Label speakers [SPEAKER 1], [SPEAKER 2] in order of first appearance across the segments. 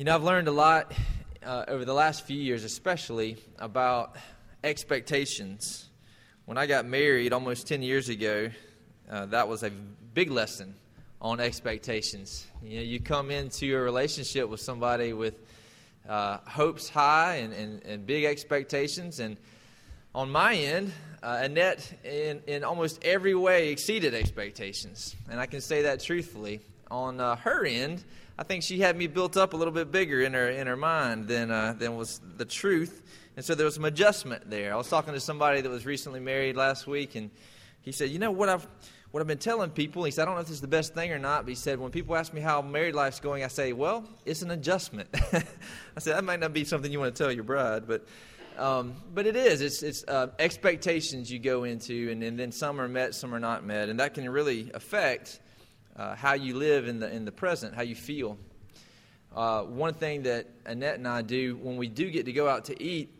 [SPEAKER 1] You know, I've learned a lot uh, over the last few years, especially about expectations. When I got married almost 10 years ago, uh, that was a big lesson on expectations. You know, you come into a relationship with somebody with uh, hopes high and, and, and, big expectations, and on my end, uh, Annette, in, in almost every way, exceeded expectations. And I can say that truthfully. On uh, her end, I think she had me built up a little bit bigger in her in her mind than uh, than was the truth, and so there was some adjustment there. I was talking to somebody that was recently married last week, and he said, "You know what I've." What I've been telling people, he said, I don't know if this is the best thing or not, but he said, when people ask me how married life's going, I say, well, it's an adjustment. I said, that might not be something you want to tell your bride, but um, but it is. It's, it's uh, expectations you go into, and, and, then some are met, some are not met, and that can really affect uh, how you live in the, in the present, how you feel. Uh, one thing that Annette and I do when we do get to go out to eat,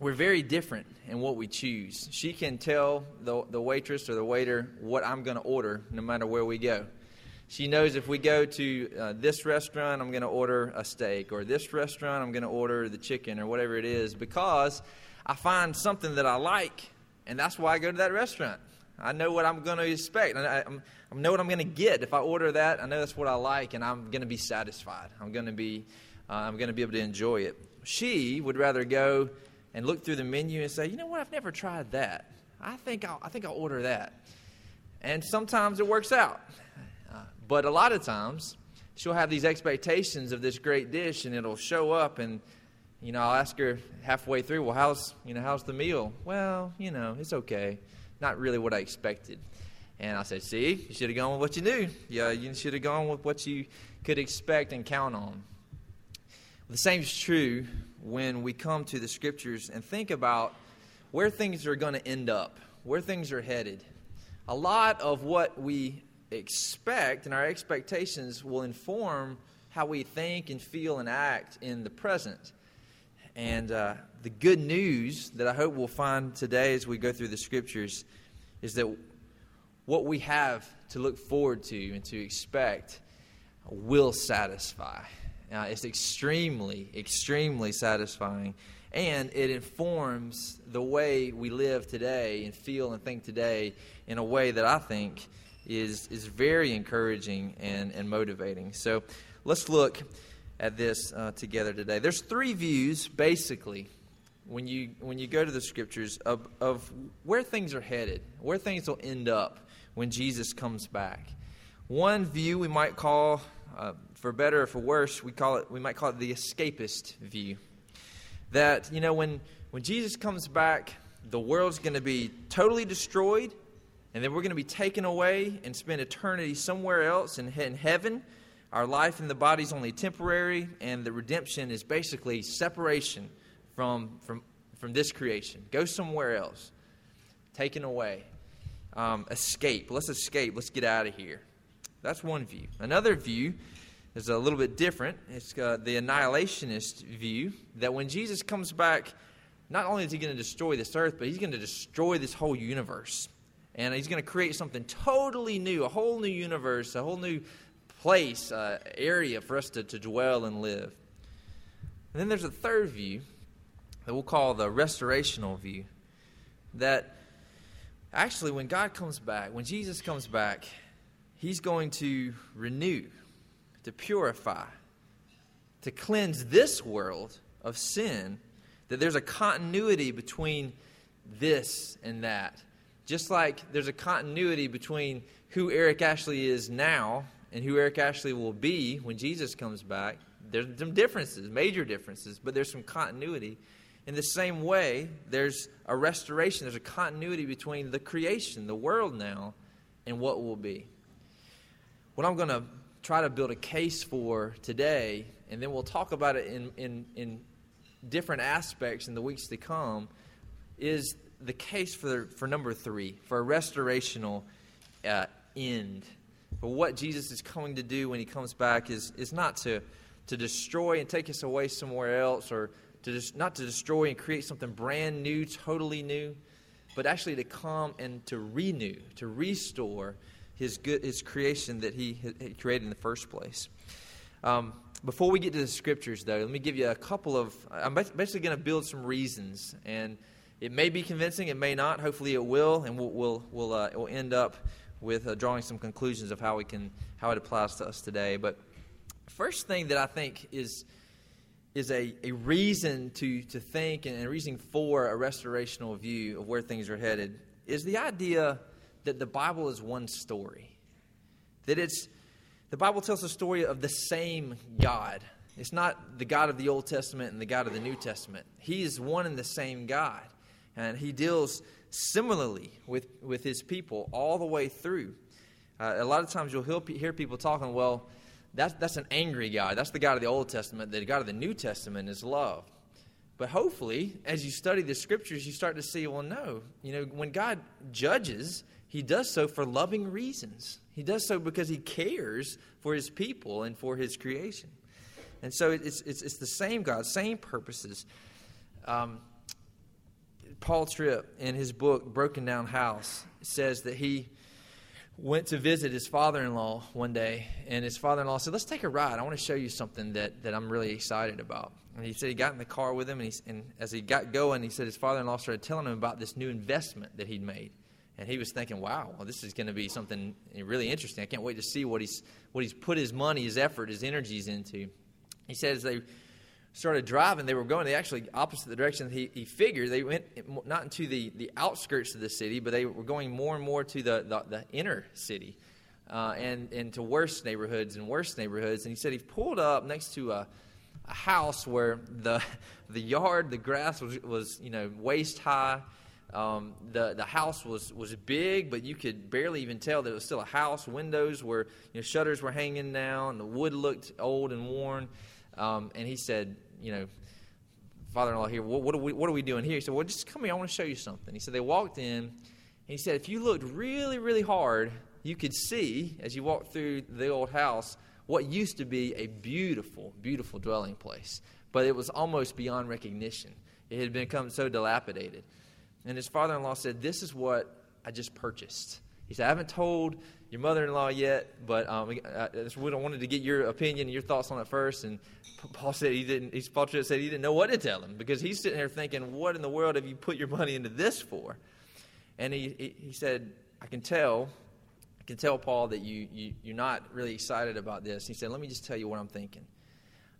[SPEAKER 1] we're very different in what we choose. She can tell the, the waitress or the waiter what I'm going to order no matter where we go. She knows if we go to uh, this restaurant, I'm going to order a steak, or this restaurant, I'm going to order the chicken, or whatever it is, because I find something that I like, and that's why I go to that restaurant. I know what I'm going to expect. I, know what I'm going to get. If I order that, I know that's what I like, and I'm going to be satisfied. I'm going to be, uh, I'm going to be able to enjoy it. She would rather go and look through the menu and say, you know what, I've never tried that. I think I'll, I think I'll order that. And sometimes it works out, uh, but a lot of times she'll have these expectations of this great dish, and it'll show up and you know, I'll ask her halfway through, well, how's, you know, how's the meal? Well, you know, it's okay not really what I expected. And I said, See, you should have gone with what you knew. Yeah, you should have gone with what you could expect and count on. The same is true when we come to the scriptures and think about where things are going to end up, where things are headed. A lot of what we expect and our expectations will inform how we think and feel and act in the present. And uh, the good news that I hope we'll find today as we go through the scriptures is that what we have to look forward to and to expect will satisfy. Uh, it's extremely, extremely satisfying. And it informs the way we live today and feel and think today in a way that I think is, is very encouraging and, and motivating. So let's look at this uh, together today. There's three views, basically, when you when you go to the scriptures of, of where things are headed, where things will end up when Jesus comes back. One view we might call, uh, for better or for worse, we call it we might call it the escapist view. That you know when when Jesus comes back, the world's going to be totally destroyed, and then we're going to be taken away and spend eternity somewhere else in, in heaven our life in the body is only temporary, and the redemption is basically separation from, from, from this creation. Go somewhere else. Taken away. Um, escape. Let's escape. Let's get out of here. That's one view. Another view is a little bit different. It's uh, the annihilationist view that when Jesus comes back, not only is he going to destroy this earth, but he's going to destroy this whole universe. And he's going to create something totally new, a whole new universe, a whole new place, uh, area for us to, to dwell and live. And then there's a third view that we'll call the restorational view. That actually, when God comes back, when Jesus comes back, He's going to renew, to purify, to cleanse this world of sin, that there's a continuity between this and that. Just like there's a continuity between who Eric Ashley is now and who Eric Ashley will be when Jesus comes back, there's some differences, major differences, but there's some continuity. In the same way, there's a restoration, there's a continuity between the creation, the world now, and what will be. What I'm going to try to build a case for today, and then we'll talk about it in, in, in different aspects in the weeks to come, is the case for, for number three, for a restorational uh, end but what Jesus is coming to do when he comes back is, is not to, to destroy and take us away somewhere else or to not to destroy and create something brand new, totally new, but actually to come and to renew, to restore his, good, his creation that he, he created in the first place. Um, before we get to the scriptures, though, let me give you a couple of. I'm basically going to build some reasons, and it may be convincing, it may not. Hopefully, it will, and we'll we'll we'll, uh, we'll end up with uh, drawing some conclusions of how we can how it applies to us today. But first thing that I think is is a, a reason to, to think and a reason for a restorational view of where things are headed is the idea that the Bible is one story. That it's the Bible tells a story of the same God. It's not the God of the Old Testament and the God of the New Testament. He is one and the same God. And he deals similarly with, with his people all the way through. Uh, a lot of times you'll hear people talking, well, that's, that's an angry God. That's the God of the Old Testament. The God of the New Testament is love. But hopefully, as you study the scriptures, you start to see, well, no. You know, when God judges, he does so for loving reasons. He does so because he cares for his people and for his creation. And so it's, it's, it's the same God, same purposes. Um, Paul Tripp, in his book, Broken Down House, says that he went to visit his father-in-law one day and his father-in-law said let's take a ride. I want to show you something that, that i'm really excited about. And he said he got in the car with him and, he, and as he got going he said his father-in-law started telling him about this new investment that he'd made. And he was thinking wow well, this is going to be something really interesting. I can't wait to see what he's what he's put his money his effort his energies into. He said as they started driving, they were going the actually opposite the direction he, he figured. They went not into the, the outskirts of the city, but they were going more and more to the, the, the inner city uh, and, and to worse neighborhoods and worse neighborhoods. And he said he pulled up next to a, a house where the, the yard, the grass was, was you know, waist high. Um, the the house was was big, but you could barely even tell that it was still a house. Windows were you know shutters were hanging down. The wood looked old and worn. Um, and he said, you know, father-in-law here, what, what, are we, what are we doing here? He said, well, just come here. I want to show you something. He said, they walked in, and he said, if you looked really, really hard, you could see, as you walked through the old house, what used to be a beautiful, beautiful dwelling place. But it was almost beyond recognition. It had become so dilapidated. And his father in law said, This is what I just purchased. He said, I haven't told your mother-in-law yet, but um, I, we wanted to get your opinion and your thoughts on it first. And Paul said he didn't. Paul said he didn't know what to tell him because he's sitting there thinking, "What in the world have you put your money into this for?" And he he, he said, "I can tell, I can tell Paul that you, you you're not really excited about this." He said, "Let me just tell you what I'm thinking.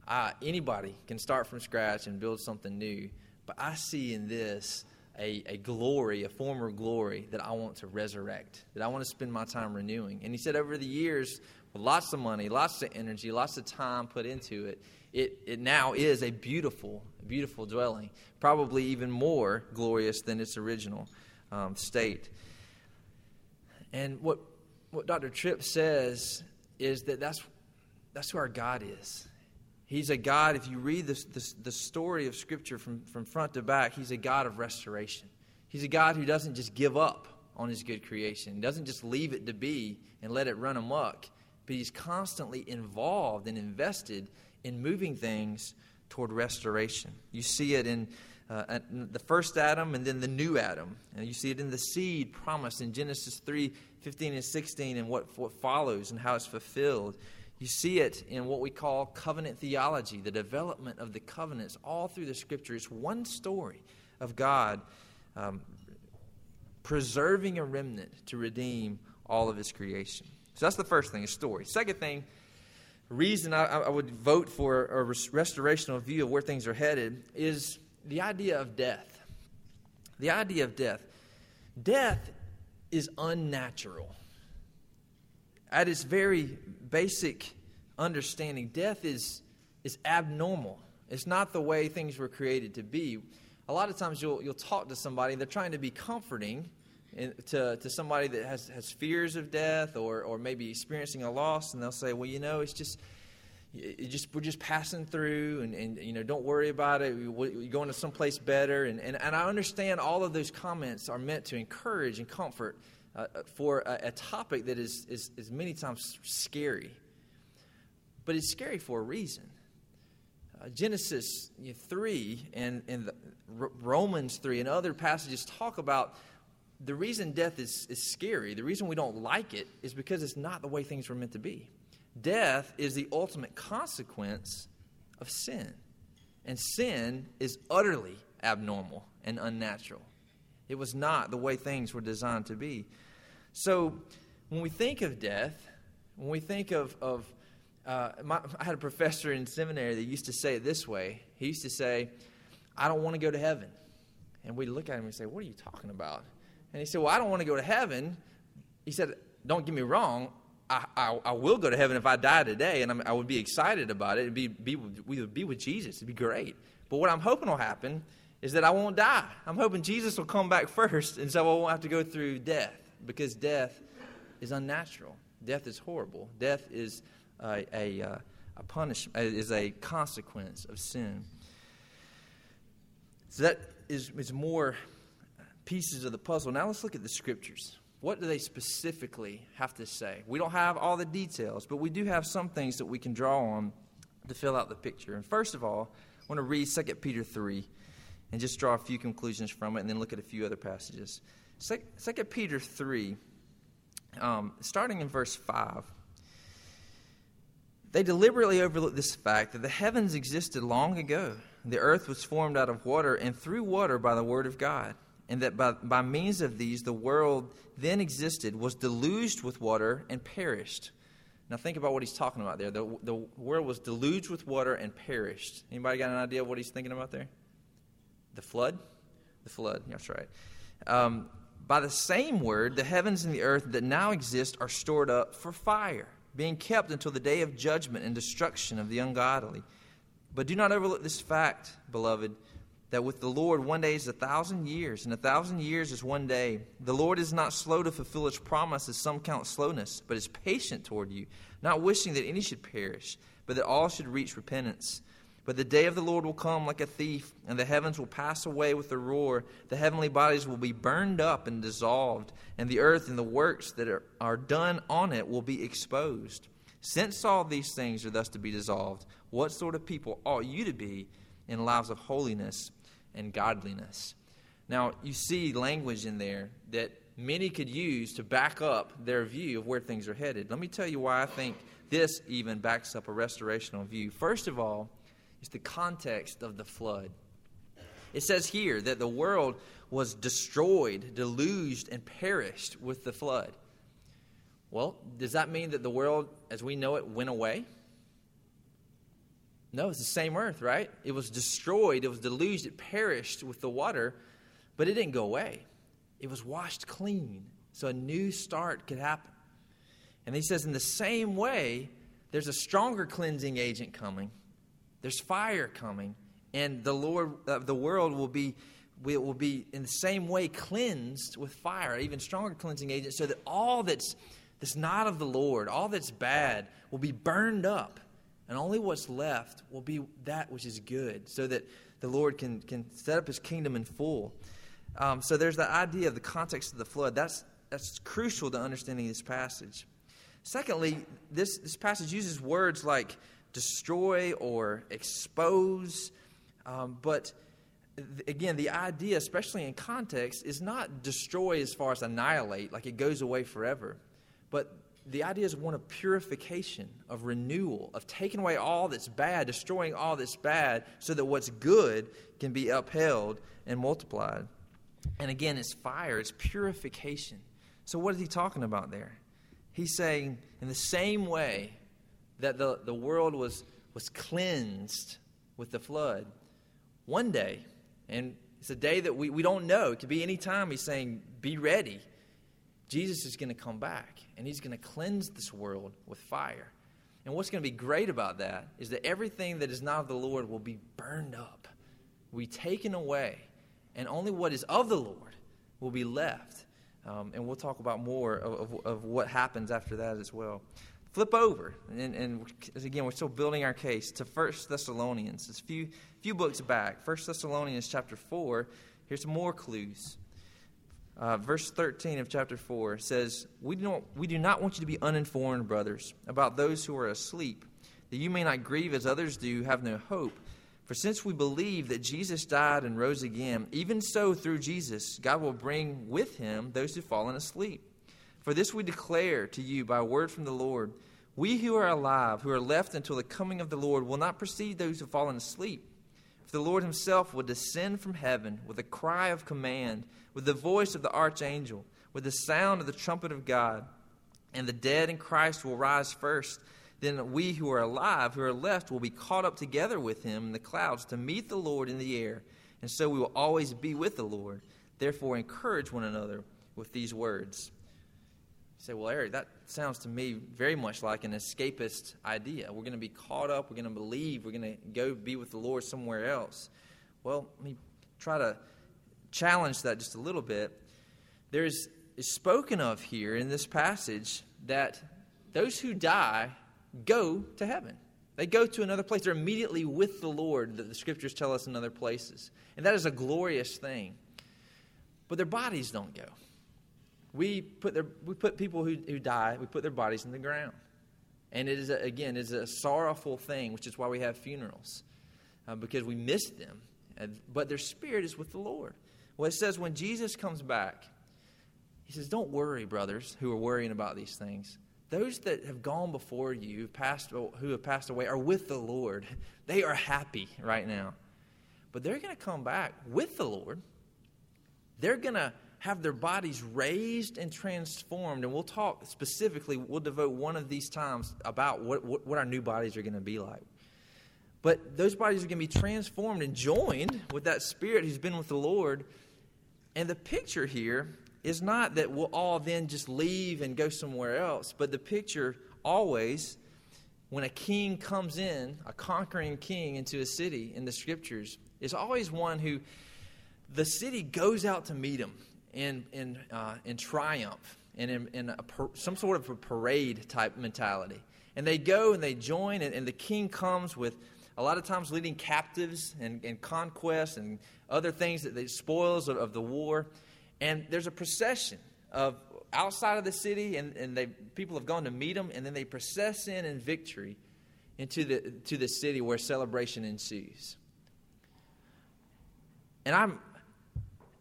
[SPEAKER 1] Uh, anybody can start from scratch and build something new, but I see in this." A, a glory, a former glory that I want to resurrect, that I want to spend my time renewing. And he said, over the years, with lots of money, lots of energy, lots of time put into it, it, it now is a beautiful, beautiful dwelling, probably even more glorious than its original um, state. And what, what Dr. Tripp says is that that's, that's who our God is. He's a God, if you read this, this, the story of Scripture from, from front to back, He's a God of restoration. He's a God who doesn't just give up on His good creation, doesn't just leave it to be and let it run amok, but He's constantly involved and invested in moving things toward restoration. You see it in, uh, the first Adam and then the new Adam. And you see it in the seed promised in Genesis 3 15 and 16 and what, what follows and how it's fulfilled. You see it in what we call covenant theology, the development of the covenants all through the scripture. It's one story of God um, preserving a remnant to redeem all of his creation. So that's the first thing, a story. Second thing, reason I, I would vote for a restorational view of where things are headed is the idea of death. The idea of death. Death is unnatural. At its very basic understanding, death is, is abnormal. It's not the way things were created to be. A lot of times you'll, you'll talk to somebody, they're trying to be comforting to, to somebody that has, has fears of death or, or maybe experiencing a loss, and they'll say, Well, you know, it's just. It just we're just passing through and, and you know don't worry about it you're going to someplace better and, and, and i understand all of those comments are meant to encourage and comfort uh, uh, for a, a, topic that is, is, is many times scary. But it's scary for a reason. Uh, Genesis 3 and, and Romans 3 and other passages talk about the reason death is, is scary, the reason we don't like it, is because it's not the way things were meant to be. Death is the ultimate consequence of sin. And sin is utterly abnormal and unnatural. It was not the way things were designed to be. So when we think of death, when we think of, of uh, my, I had a professor in seminary that used to say it this way. He used to say, I don't want to go to heaven. And we'd look at him and say, What are you talking about? And he said, Well, I don't want to go to heaven. He said, Don't get me wrong. I, I, I will go to heaven if I die today, and I'm, i would be excited about it. It'd be, be, we would be with Jesus. It'd be great. But what I'm hoping will happen is that I won't die. I'm hoping Jesus will come back first, and so I won't have to go through death because death is unnatural. Death is horrible. Death is a, a, uh, a punishment, is a consequence of sin. So that is, is more pieces of the puzzle. Now let's look at the scriptures. What do they specifically have to say? We don't have all the details, but we do have some things that we can draw on to fill out the picture. And first of all, I want to read 2 Peter 3 and just draw a few conclusions from it and then look at a few other passages. 2 Peter 3, um, starting in verse 5. They deliberately overlooked this fact that the heavens existed long ago. The earth was formed out of water and through water by the word of God, and that by, by means of these the world then existed, was deluged with water, and perished. Now think about what he's talking about there. The, the world was deluged with water and perished. Anybody got an idea of what he's thinking about there? The flood? The flood, that's right. Um, by the same word, the heavens and the earth that now exist are stored up for fire being kept until the day of judgment and destruction of the ungodly. But do not overlook this fact, beloved, that with the Lord one day is a thousand years, and a thousand years is one day. The Lord is not slow to fulfill his promise, as some count slowness, but is patient toward you, not wishing that any should perish, but that all should reach repentance. But the day of the Lord will come like a thief, and the heavens will pass away with a roar. The heavenly bodies will be burned up and dissolved, and the earth and the works that are, are done on it will be exposed. Since all these things are thus to be dissolved, what sort of people ought you to be in lives of holiness and godliness? Now, you see language in there that many could use to back up their view of where things are headed. Let me tell you why I think this even backs up a restorational view. First of all, is the context of the flood. It says here that the world was destroyed, deluged, and perished with the flood. Well, does that mean that the world as we know it went away? No, it's the same earth, right? It was destroyed, it was deluged, it perished with the water, but it didn't go away. It was washed clean so a new start could happen. And he says, in the same way, there's a stronger cleansing agent coming there's fire coming, and the Lord, uh, the world will be will be in the same way cleansed with fire, even stronger cleansing agent, so that all that's that's not of the Lord, all that's bad, will be burned up, and only what's left will be that which is good, so that the Lord can can set up His kingdom in full. Um, so there's the idea of the context of the flood. That's that's crucial to understanding this passage. Secondly, this, this passage uses words like destroy or expose. Um, but again, the idea, especially in context, is not destroy as far as annihilate, like it goes away forever. But the idea is one of purification, of renewal, of taking away all that's bad, destroying all that's bad, so that what's good can be upheld and multiplied. And again, it's fire, it's purification. So, what is he talking about there? He's saying, in the same way that the, the world was, was cleansed with the flood. One day, and it's a day that we, we don't know, it could be any time, he's saying, Be ready. Jesus is going to come back, and he's going to cleanse this world with fire. And what's going to be great about that is that everything that is not of the Lord will be burned up, will be taken away, and only what is of the Lord will be left. Um, and we'll talk about more of, of, of, what happens after that as well flip over, and, and again, we're still building our case to First Thessalonians. It's a few, few books back. First Thessalonians chapter 4. Here's some more clues. Uh, verse 13 of chapter 4 says, we, do not, we do not want you to be uninformed, brothers, about those who are asleep, that you may not grieve as others do, have no hope. For since we believe that Jesus died and rose again, even so through Jesus, God will bring with him those who've fallen asleep. For this we declare to you by word from the Lord We who are alive, who are left until the coming of the Lord, will not precede those who have fallen asleep. For the Lord himself will descend from heaven with a cry of command, with the voice of the archangel, with the sound of the trumpet of God. And the dead in Christ will rise first. Then we who are alive, who are left, will be caught up together with him in the clouds to meet the Lord in the air. And so we will always be with the Lord. Therefore, encourage one another with these words. Say, well, Eric, that sounds to me very much like an escapist idea. We're going to be caught up, we're going to believe, we're going to go be with the Lord somewhere else. Well, let me try to challenge that just a little bit. There's is spoken of here in this passage that those who die go to heaven. They go to another place. They're immediately with the Lord, that the scriptures tell us in other places. And that is a glorious thing. But their bodies don't go. We put, their, we put people who, who die, we put their bodies in the ground. And it is, a, again, is a sorrowful thing, which is why we have funerals, uh, because we miss them. And, but their spirit is with the Lord. Well, it says when Jesus comes back, he says, Don't worry, brothers who are worrying about these things. Those that have gone before you, passed, who have passed away, are with the Lord. They are happy right now. But they're going to come back with the Lord. They're going to have their bodies raised and transformed. And we'll talk specifically, we'll devote one of these times about what, what, what our new bodies are going to be like. But those bodies are going to be transformed and joined with that spirit who's been with the Lord. And the picture here is not that we'll all then just leave and go somewhere else, but the picture always, when a king comes in, a conquering king into a city in the scriptures, is always one who the city goes out to meet him in, in, uh, in triumph and in, in some sort of a parade type mentality. And they go and they join, and, and the king comes with a lot of times leading captives and, and conquests and other things that they spoils of, of the war. And there's a procession of outside of the city, and, and they, people have gone to meet them, and then they process in in victory into the, to the city where celebration ensues. And I'm,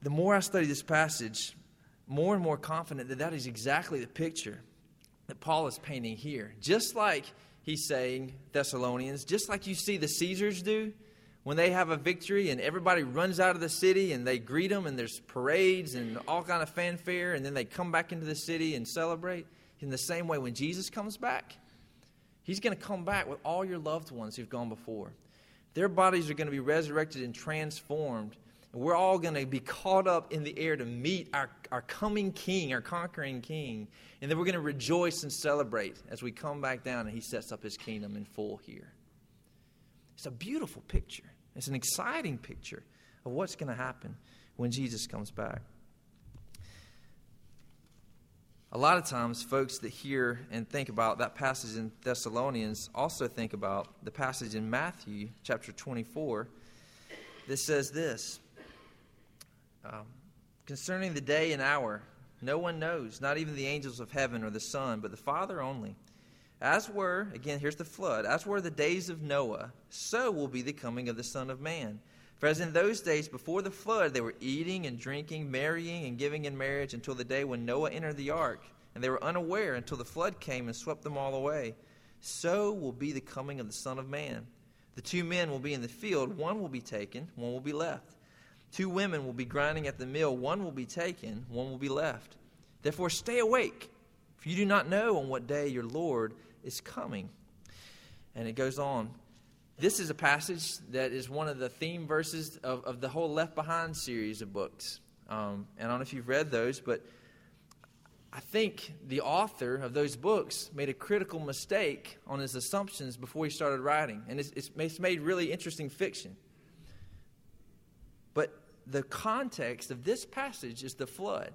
[SPEAKER 1] the more I study this passage, more and more confident that that is exactly the picture that Paul is painting here. Just like he's saying, Thessalonians, just like you see the Caesars do, when they have a victory and everybody runs out of the city and they greet them and there's parades and all kind of fanfare and then they come back into the city and celebrate in the same way when jesus comes back he's going to come back with all your loved ones who've gone before their bodies are going to be resurrected and transformed we're all going to be caught up in the air to meet our, our coming king our conquering king and then we're going to rejoice and celebrate as we come back down and he sets up his kingdom in full here it's a beautiful picture. It's an exciting picture of what's going to happen when Jesus comes back. A lot of times, folks that hear and think about that passage in Thessalonians also think about the passage in Matthew chapter 24 that says this um, Concerning the day and hour, no one knows, not even the angels of heaven or the Son, but the Father only. As were, again, here's the flood, as were the days of Noah, so will be the coming of the Son of Man. For as in those days before the flood, they were eating and drinking, marrying and giving in marriage until the day when Noah entered the ark, and they were unaware until the flood came and swept them all away. So will be the coming of the Son of Man. The two men will be in the field, one will be taken, one will be left. Two women will be grinding at the mill, one will be taken, one will be left. Therefore, stay awake, for you do not know on what day your Lord is coming. And it goes on. This is a passage that is one of the theme verses of, of the whole Left Behind series of books. Um, and I don't know if you've read those, but I think the author of those books made a critical mistake on his assumptions before he started writing. And it's, it's made really interesting fiction. But the context of this passage is the flood.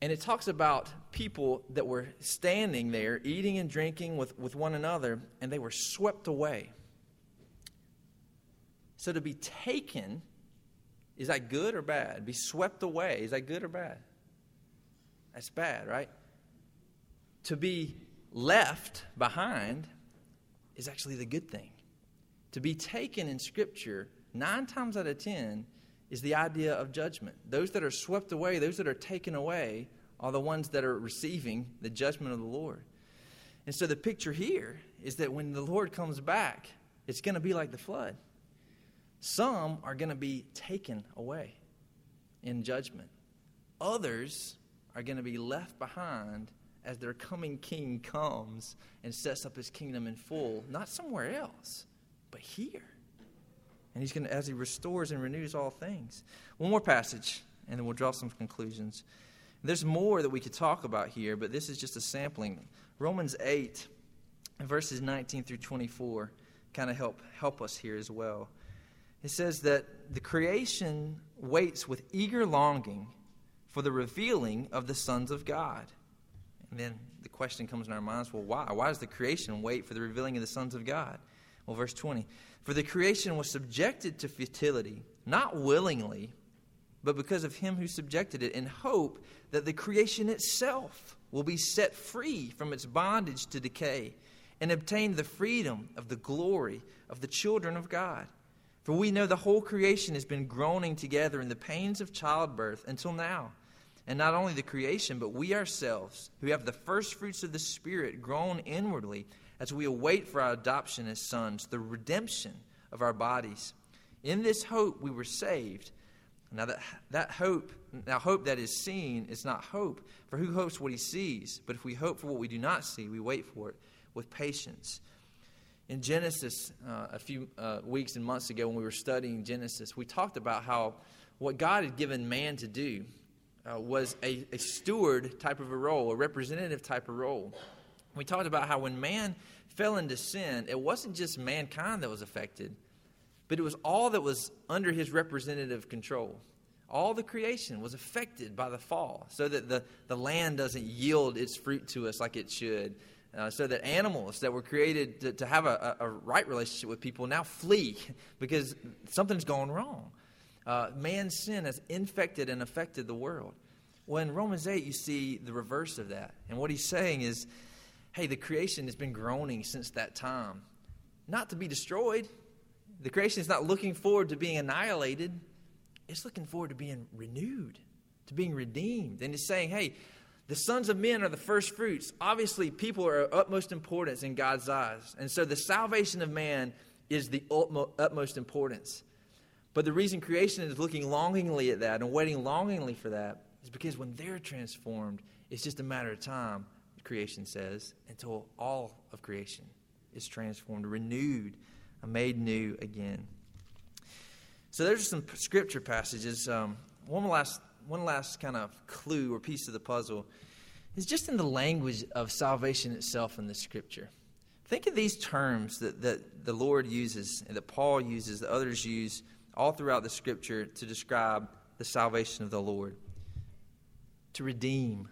[SPEAKER 1] And it talks about people that were standing there eating and drinking with, with one another, and they were swept away. So to be taken, is that good or bad? Be swept away, is that good or bad? That's bad, right? To be left behind is actually the good thing. To be taken in Scripture, nine times out of ten, is the idea of judgment. Those that are swept away, those that are taken away, are the ones that are receiving the judgment of the Lord. And so the picture here is that when the Lord comes back, it's going to be like the flood. Some are going to be taken away in judgment, others are going to be left behind as their coming king comes and sets up his kingdom in full, not somewhere else, but here. And he's going to, as he restores and renews all things. One more passage, and then we'll draw some conclusions. There's more that we could talk about here, but this is just a sampling. Romans 8, verses 19 through 24, kind of help, help us here as well. It says that the creation waits with eager longing for the revealing of the sons of God. And then the question comes in our minds well, why? Why does the creation wait for the revealing of the sons of God? Well, verse 20 For the creation was subjected to futility, not willingly, but because of him who subjected it, in hope that the creation itself will be set free from its bondage to decay and obtain the freedom of the glory of the children of God. For we know the whole creation has been groaning together in the pains of childbirth until now. And not only the creation, but we ourselves, who have the first fruits of the Spirit, groan inwardly as we await for our adoption as sons, the redemption of our bodies. In this hope we were saved. Now that, that hope, now hope that is seen is not hope, for who hopes what he sees? But if we hope for what we do not see, we wait for it with patience. In Genesis, uh, a few uh, weeks and months ago, when we were studying Genesis, we talked about how what God had given man to do uh, was a, a steward type of a role, a representative type of role. We talked about how when man fell into sin, it wasn't just mankind that was affected, but it was all that was under his representative control. All the creation was affected by the fall, so that the, the land doesn't yield its fruit to us like it should. Uh, so that animals that were created to, to have a, a, right relationship with people now flee because something's gone wrong. Uh, man's sin has infected and affected the world. Well, in Romans 8, you see the reverse of that. And what he's saying is, hey, the creation has been groaning since that time, not to be destroyed. The creation is not looking forward to being annihilated, it's looking forward to being renewed, to being redeemed. And it's saying, hey, the sons of men are the first fruits. Obviously, people are of utmost importance in God's eyes. And so the salvation of man is the utmost importance. But the reason creation is looking longingly at that and waiting longingly for that is because when they're transformed, it's just a matter of time, creation says, until all of creation is transformed, renewed, made new again. So there's some scripture passages. Um, one last, one last kind of clue or piece of the puzzle is just in the language of salvation itself in the scripture. Think of these terms that, that the Lord uses and that Paul uses, that others use all throughout the scripture to describe the salvation of the Lord. To redeem,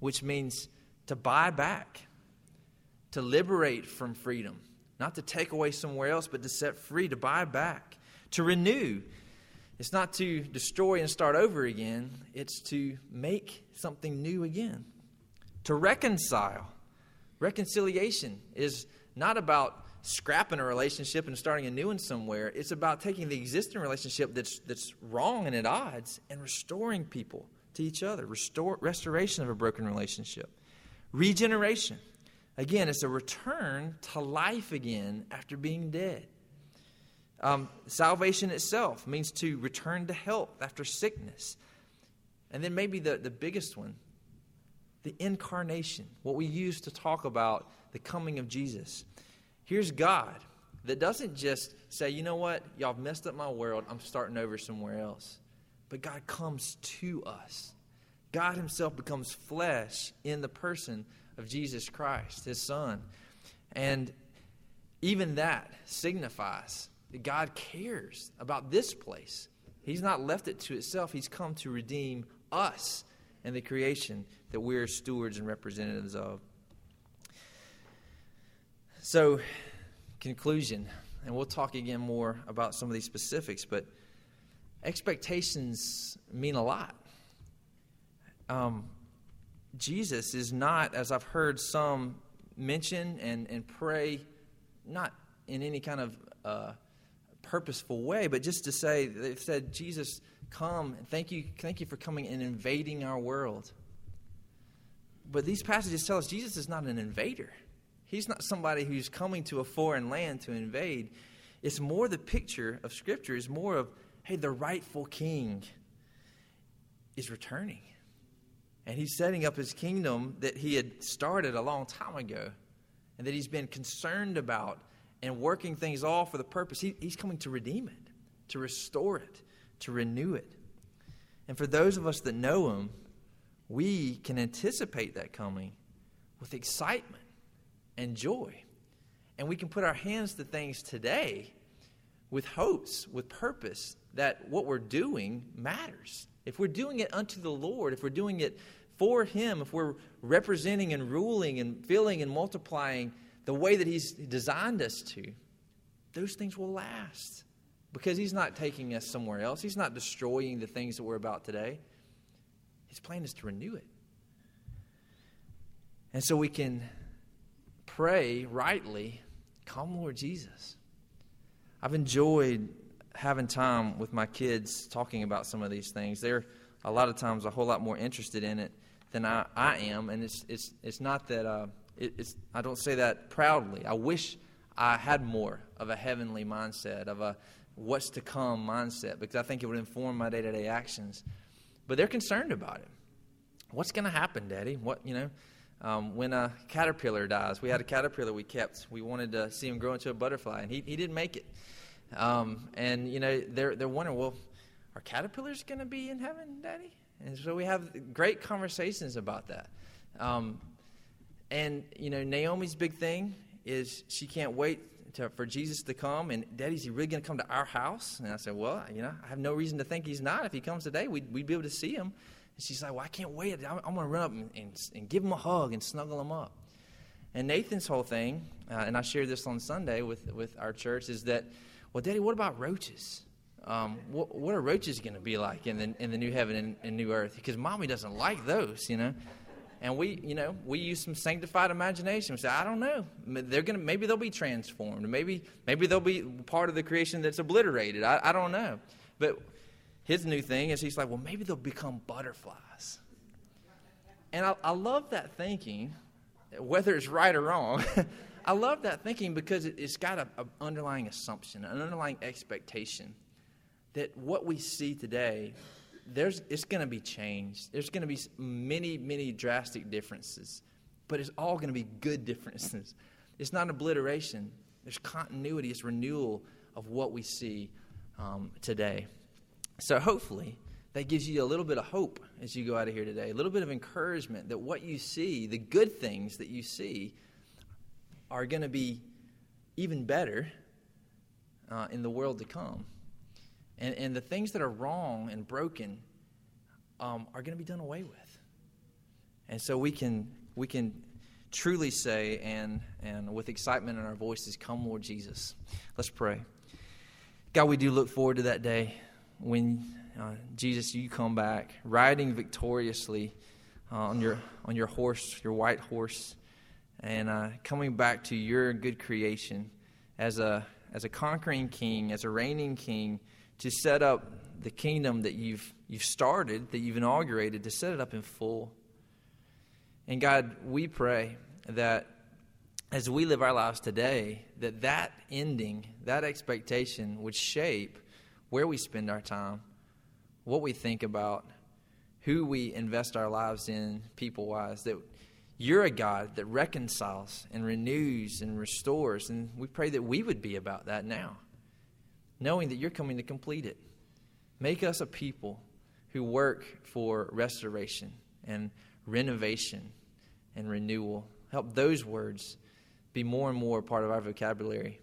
[SPEAKER 1] which means to buy back, to liberate from freedom, not to take away somewhere else, but to set free, to buy back, to renew. It's not to destroy and start over again, it's to make something new again. To reconcile. Reconciliation is not about scrapping a relationship and starting a new one somewhere. It's about taking the existing relationship that's, that's wrong and at odds and restoring people to each other. Restore, restoration of a broken relationship. Regeneration. Again, it's a return to life again after being dead. Um, salvation itself means to return to health after sickness. And then maybe the, the biggest one, the incarnation, what we use to talk about the coming of Jesus. Here's God that doesn't just say, you know what, y'all messed up my world, I'm starting over somewhere else. But God comes to us. God Himself becomes flesh in the person of Jesus Christ, His Son. And even that signifies that God cares about this place. He's not left it to itself, He's come to redeem us and the creation that we're stewards and representatives of. So, conclusion, and we'll talk again more about some of these specifics, but expectations mean a lot. Um, Jesus is not, as I've heard some mention and, and pray, not in any kind of uh, purposeful way, but just to say, they've said, Jesus, come and thank you, thank you for coming and invading our world. but these passages tell us Jesus is not an invader. He's not somebody who's coming to a foreign land to invade. It's more the picture of Scripture is more of, hey, the rightful king is returning. And he's setting up his kingdom that he had started a long time ago and that he's been concerned about and working things all for the purpose. He, he's coming to redeem it, to restore it, to renew it. And for those of us that know him, we can anticipate that coming with excitement and joy. And we can put our hands to things today with hopes, with purpose that what we're doing matters. If we're doing it unto the Lord, if we're doing it for Him, if we're representing and ruling and filling and multiplying the way that He's designed us to, those things will last. Because He's not taking us somewhere else, He's not destroying the things that we're about today. His plan is to renew it. And so we can pray rightly, Come, Lord Jesus. I've enjoyed having time with my kids talking about some of these things. They're a lot of times a whole lot more interested in it than I, I am, and it's it's it's not that uh, it, it's I don't say that proudly. I wish I had more of a heavenly mindset of a what's to come mindset because I think it would inform my day to day actions. But they're concerned about it. What's going to happen, Daddy? What you know? Um, when a caterpillar dies, we had a caterpillar we kept. We wanted to see him grow into a butterfly, and he, he didn't make it. Um, and you know, they're they're wondering, well, are caterpillars going to be in heaven, Daddy? And so we have great conversations about that. Um, and you know, Naomi's big thing is she can't wait to, for Jesus to come. And Daddy's he really going to come to our house? And I said, well, you know, I have no reason to think he's not. If he comes today, we'd, we'd be able to see him. And she's like, well, I can't wait. I'm, I'm going to run up and, and, and, give him a hug and snuggle him up. And Nathan's whole thing, uh, and I shared this on Sunday with, with our church, is that well, Daddy, what about roaches? Um, what, what, are roaches going to be like in the, in the new heaven and, and new earth? Because mommy doesn't like those, you know. And we, you know, we use some sanctified imagination. We say, I don't know. They're gonna, maybe they'll be transformed. Maybe, maybe they'll be part of the creation that's obliterated. I, I don't know. But his new thing is he's like, well, maybe they'll become butterflies. And I, I love that thinking, whether it's right or wrong. I love that thinking because it, has got an underlying assumption, an underlying expectation that what we see today, there's, it's going to be changed. There's going to be many, many drastic differences, but it's all going to be good differences. It's not an obliteration, there's continuity, it's renewal of what we see um, today. So hopefully, that gives you a little bit of hope as you go out of here today, a little bit of encouragement that what you see, the good things that you see, are going to be even better uh, in the world to come. And, and the things that are wrong and broken um, are going to be done away with. And so we can, we can truly say, and, and with excitement in our voices, Come, Lord Jesus. Let's pray. God, we do look forward to that day when, uh, Jesus, you come back riding victoriously uh, on, your, on your horse, your white horse and uh, coming back to your good creation as a, as a conquering king, as a reigning king, to set up the kingdom that you've, you've started, that you've inaugurated, to set it up in full. And God, we pray that as we live our lives today, that that ending, that expectation would shape where we spend our time, what we think about, who we invest our lives in people wise, that you're a God that reconciles and renews and restores. And we pray that we would be about that now, knowing that you're coming to complete it. Make us a people who work for restoration and renovation and renewal. Help those words be more and more part of our vocabulary.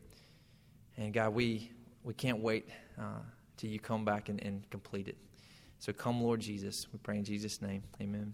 [SPEAKER 1] And God, we, we can't wait uh, till you come back and, and complete it. So come, Lord Jesus. We pray in Jesus' name. Amen.